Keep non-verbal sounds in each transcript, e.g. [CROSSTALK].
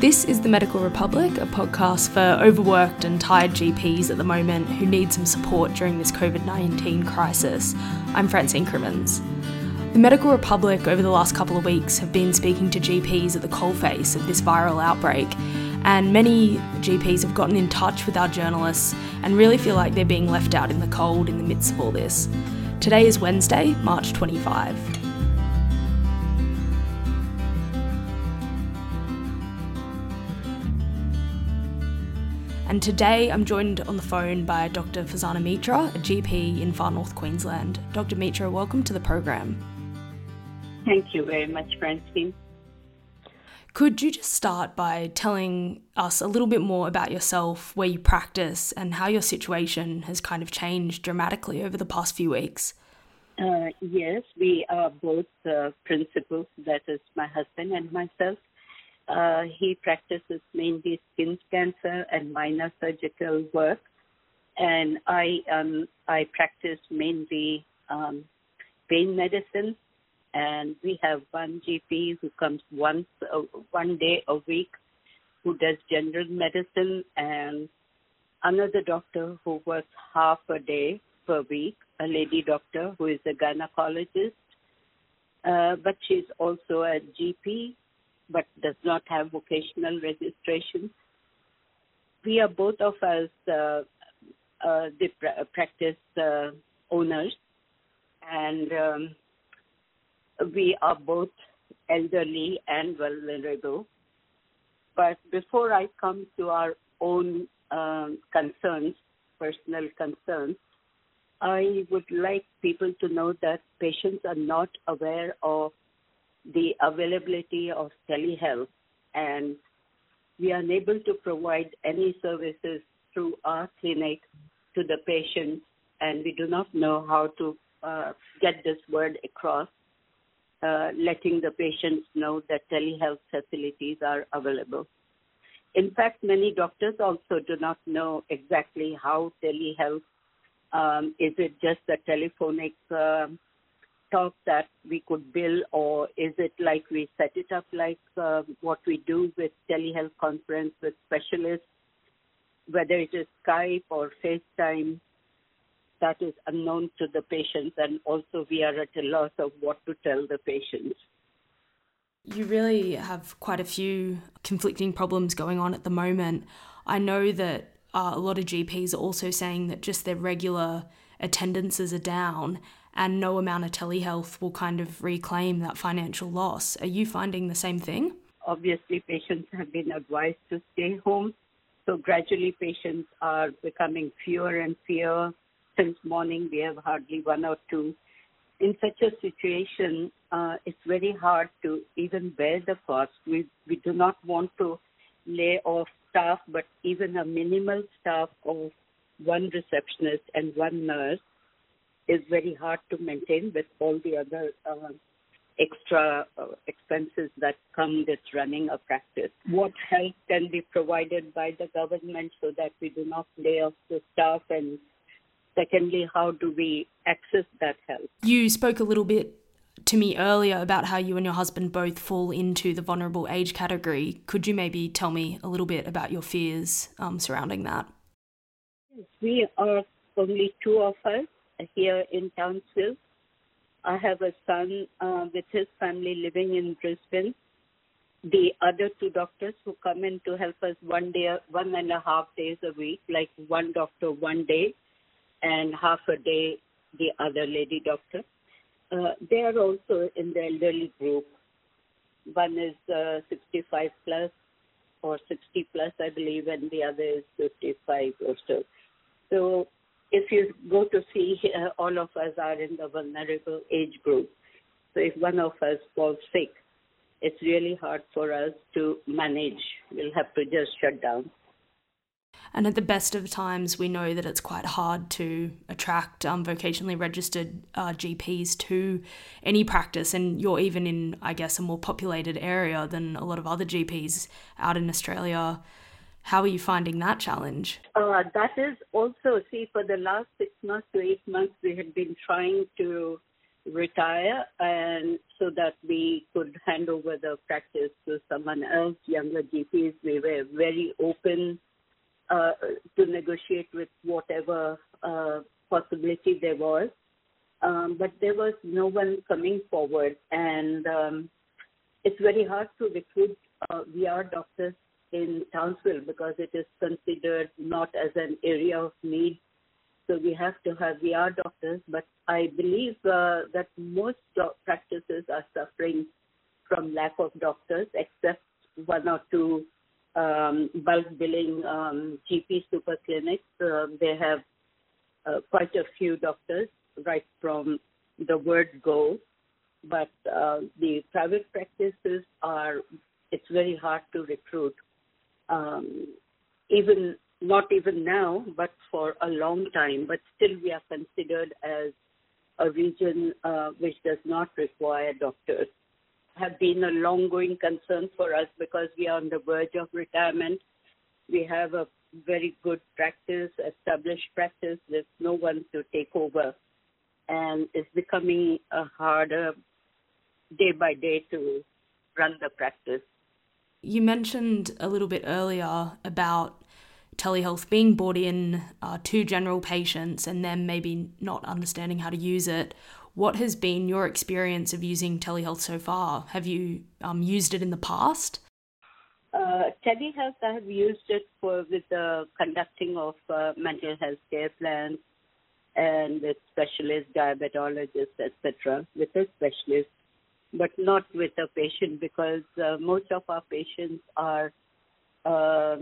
This is The Medical Republic, a podcast for overworked and tired GPs at the moment who need some support during this COVID 19 crisis. I'm Francine Crimmins. The Medical Republic over the last couple of weeks have been speaking to GPs at the coalface of this viral outbreak, and many GPs have gotten in touch with our journalists and really feel like they're being left out in the cold in the midst of all this. Today is Wednesday, March 25. And today I'm joined on the phone by Dr. Fazana Mitra, a GP in far north Queensland. Dr. Mitra, welcome to the program. Thank you very much, Francine. Could you just start by telling us a little bit more about yourself, where you practice, and how your situation has kind of changed dramatically over the past few weeks? Uh, yes, we are both uh, principals, that is my husband and myself, uh, he practices mainly skin cancer and minor surgical work, and I um, I practice mainly um, pain medicine. And we have one GP who comes once uh, one day a week, who does general medicine, and another doctor who works half a day per week, a lady doctor who is a gynecologist. Uh, but she's also a GP but does not have vocational registration. We are both of us uh, uh, the pra- practice uh, owners, and um, we are both elderly and vulnerable. But before I come to our own um, concerns, personal concerns, I would like people to know that patients are not aware of the availability of telehealth and we are unable to provide any services through our clinic to the patients and we do not know how to uh, get this word across, uh, letting the patients know that telehealth facilities are available. In fact, many doctors also do not know exactly how telehealth, um, is it just a telephonic um, talk that we could bill, or is it like we set it up like uh, what we do with telehealth conference with specialists, whether it is Skype or FaceTime? That is unknown to the patients, and also we are at a loss of what to tell the patients. You really have quite a few conflicting problems going on at the moment. I know that uh, a lot of GPs are also saying that just their regular attendances are down and no amount of telehealth will kind of reclaim that financial loss. Are you finding the same thing? Obviously, patients have been advised to stay home. So gradually, patients are becoming fewer and fewer. Since morning, we have hardly one or two. In such a situation, uh, it's very hard to even bear the cost. We, we do not want to lay off staff, but even a minimal staff of one receptionist and one nurse is very hard to maintain with all the other uh, extra uh, expenses that come with running a practice. What help can be provided by the government so that we do not lay off the staff? And secondly, how do we access that help? You spoke a little bit to me earlier about how you and your husband both fall into the vulnerable age category. Could you maybe tell me a little bit about your fears um, surrounding that? We are only two of us here in Townsville. I have a son uh, with his family living in Brisbane. The other two doctors who come in to help us one day, one and a half days a week, like one doctor one day and half a day the other lady doctor. Uh, they are also in the elderly group. One is uh, 65 plus or 60 plus, I believe, and the other is 55 or so. So if you go to see, uh, all of us are in the vulnerable age group. So if one of us falls sick, it's really hard for us to manage. We'll have to just shut down. And at the best of times, we know that it's quite hard to attract um, vocationally registered uh, GPs to any practice. And you're even in, I guess, a more populated area than a lot of other GPs out in Australia. How are you finding that challenge? Uh, that is also, see, for the last six months to eight months, we had been trying to retire and so that we could hand over the practice to someone else, younger GPs. We were very open uh, to negotiate with whatever uh, possibility there was. Um, but there was no one coming forward, and um, it's very hard to recruit uh, VR doctors in Townsville because it is considered not as an area of need so we have to have VR doctors. But I believe uh, that most practices are suffering from lack of doctors, except one or two um, bulk billing um, GP super clinics. Uh, they have uh, quite a few doctors right from the word go. But uh, the private practices are, it's very hard to recruit. Um, even not even now, but for a long time. But still, we are considered as a region uh, which does not require doctors. Have been a long-going concern for us because we are on the verge of retirement. We have a very good practice, established practice. There's no one to take over, and it's becoming harder day by day to run the practice. You mentioned a little bit earlier about telehealth being brought in uh, to general patients and then maybe not understanding how to use it. What has been your experience of using telehealth so far? Have you um, used it in the past? Uh, telehealth, I have used it for with the conducting of uh, mental health care plans and with specialists, diabetologists, etc., with a specialist, but not with a patient because uh, most of our patients are uh,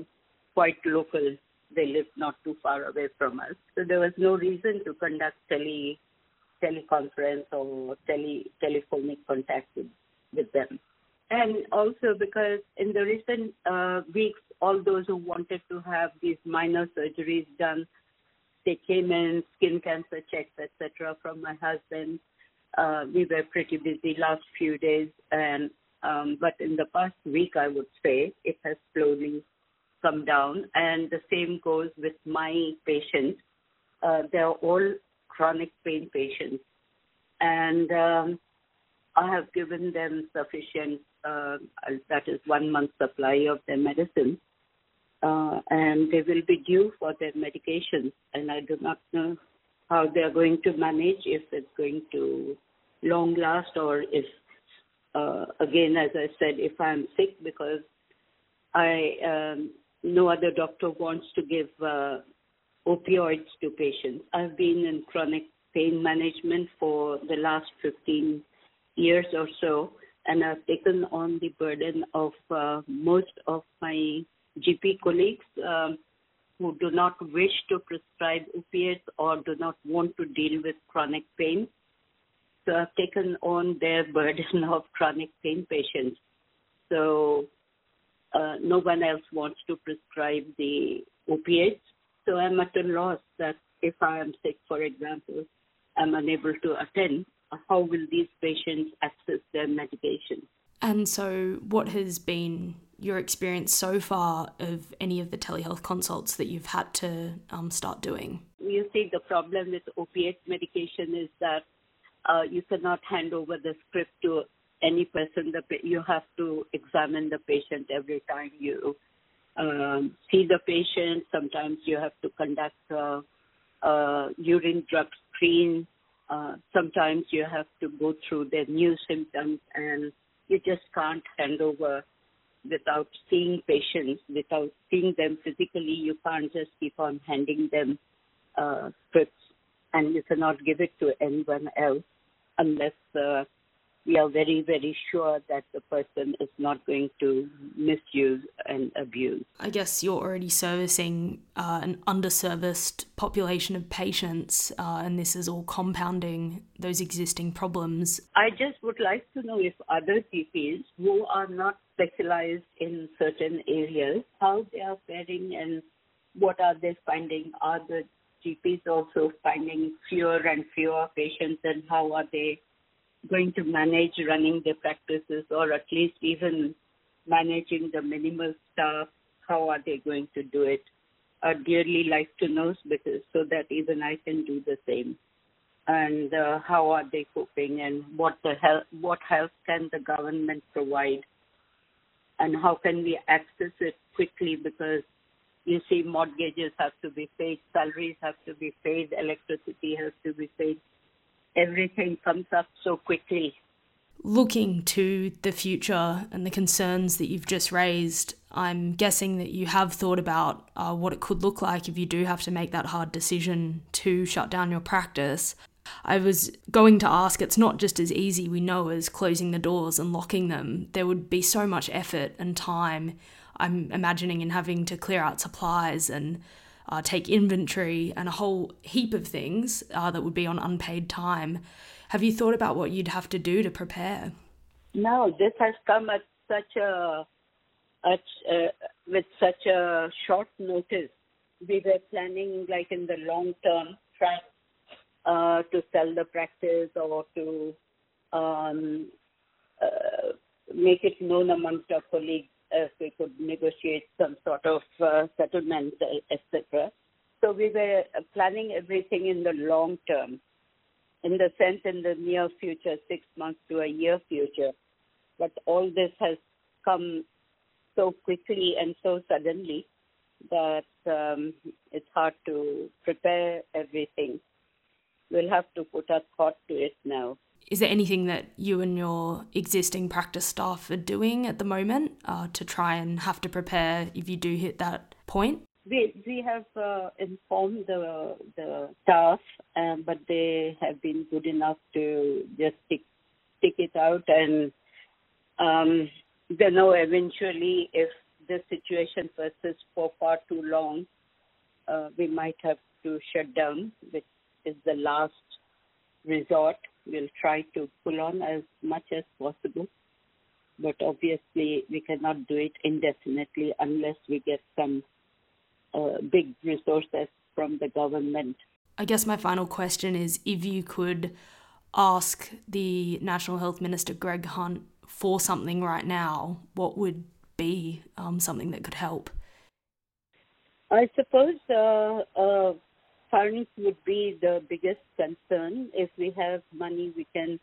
quite local. They live not too far away from us. So there was no reason to conduct tele teleconference or tele telephonic contact with, with them. And also because in the recent uh, weeks, all those who wanted to have these minor surgeries done, they came in, skin cancer checks, etc. from my husband. Uh, we were pretty busy last few days, and um, but in the past week, I would say it has slowly come down, and the same goes with my patients. Uh, they're all chronic pain patients, and um, I have given them sufficient, uh, that is one month supply of their medicine, uh, and they will be due for their medications, and I do not know how they are going to manage if it's going to long last or if uh, again as i said if i'm sick because i um, no other doctor wants to give uh, opioids to patients. I've been in chronic pain management for the last 15 years or so, and I've taken on the burden of uh, most of my GP colleagues um, who do not wish to prescribe opiates or do not want to deal with chronic pain. So I've taken on their [LAUGHS] burden of chronic pain patients. So uh, no one else wants to prescribe the opiates. So I'm at a loss that if I am sick, for example, I'm unable to attend, how will these patients access their medication? And so, what has been your experience so far of any of the telehealth consults that you've had to um, start doing? You see, the problem with opiate medication is that uh, you cannot hand over the script to any person, you have to examine the patient every time you um, see the patient. Sometimes you have to conduct a, a urine drug screen. Uh, sometimes you have to go through their new symptoms, and you just can't hand over without seeing patients, without seeing them physically. You can't just keep on handing them uh, scripts, and you cannot give it to anyone else unless uh, we are very, very sure that the person is not going to misuse and abuse. I guess you're already servicing uh, an underserviced population of patients, uh, and this is all compounding those existing problems. I just would like to know if other GPs who are not specialized in certain areas, how they are faring and what are they finding? Are the GPs also finding fewer and fewer patients, and how are they going to manage running their practices or at least even managing the minimal staff? How are they going to do it? I'd dearly like to know because so that even I can do the same. and uh, how are they coping and what the help what help can the government provide and how can we access it quickly because you see mortgages have to be paid salaries have to be paid electricity has to be paid everything comes up so quickly looking to the future and the concerns that you've just raised, I'm guessing that you have thought about uh, what it could look like if you do have to make that hard decision to shut down your practice. I was going to ask, it's not just as easy, we know, as closing the doors and locking them. There would be so much effort and time, I'm imagining, in having to clear out supplies and uh, take inventory and a whole heap of things uh, that would be on unpaid time. Have you thought about what you'd have to do to prepare? No, this has come at such a, at, uh, with such a short notice. We were planning like in the long term, trying uh, to sell the practice or to um, uh, make it known amongst our colleagues if we could negotiate some sort of uh, settlement, etc. So we were planning everything in the long term in the sense in the near future, six months to a year future. But all this has come so quickly and so suddenly that um, it's hard to prepare everything. We'll have to put our thought to it now. Is there anything that you and your existing practice staff are doing at the moment uh, to try and have to prepare if you do hit that point? We we have uh, informed the the staff, um, but they have been good enough to just stick stick it out, and um, they know eventually if the situation persists for far too long, uh, we might have to shut down, which is the last resort. We'll try to pull on as much as possible, but obviously we cannot do it indefinitely unless we get some uh, big resources from the government. I guess my final question is if you could ask the National Health Minister Greg Hunt for something right now, what would be um, something that could help? I suppose uh, uh, funds would be the biggest concern. If we have money, we can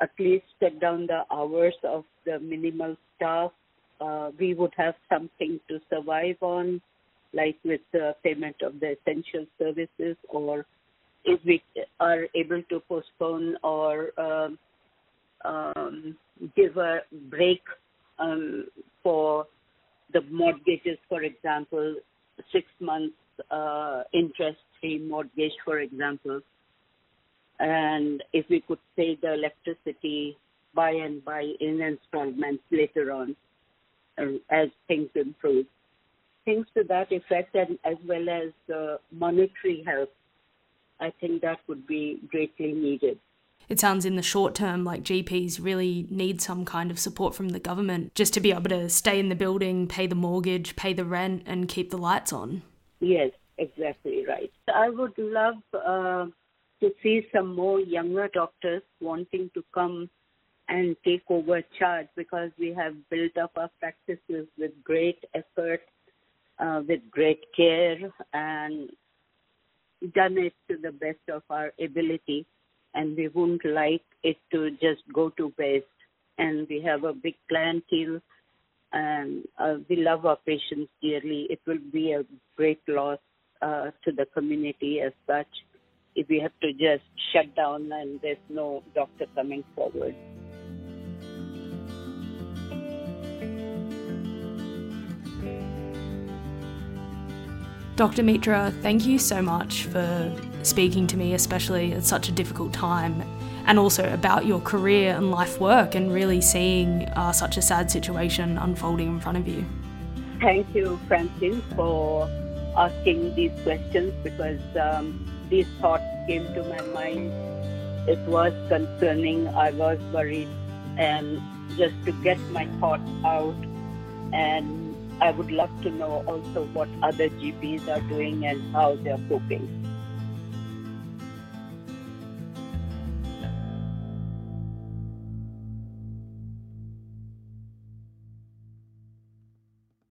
at least cut down the hours of the minimal staff. Uh, we would have something to survive on like with the payment of the essential services, or if we are able to postpone or um, um, give a break um, for the mortgages, for example, six months uh, interest-free mortgage, for example, and if we could pay the electricity by and by in installments later on uh, as things improve things to that effect, and as well as uh, monetary help, I think that would be greatly needed. It sounds in the short term like GPs really need some kind of support from the government just to be able to stay in the building, pay the mortgage, pay the rent, and keep the lights on. Yes, exactly right. I would love uh, to see some more younger doctors wanting to come and take over charge because we have built up our practices with great effort uh, with great care and done it to the best of our ability. And we wouldn't like it to just go to waste. And we have a big clientele and uh, we love our patients dearly. It will be a great loss uh, to the community as such if we have to just shut down and there's no doctor coming forward. Dr. Mitra, thank you so much for speaking to me, especially at such a difficult time, and also about your career and life work and really seeing uh, such a sad situation unfolding in front of you. Thank you, Francine, for asking these questions because um, these thoughts came to my mind. It was concerning, I was worried, and just to get my thoughts out and I would love to know also what other GPs are doing and how they're coping.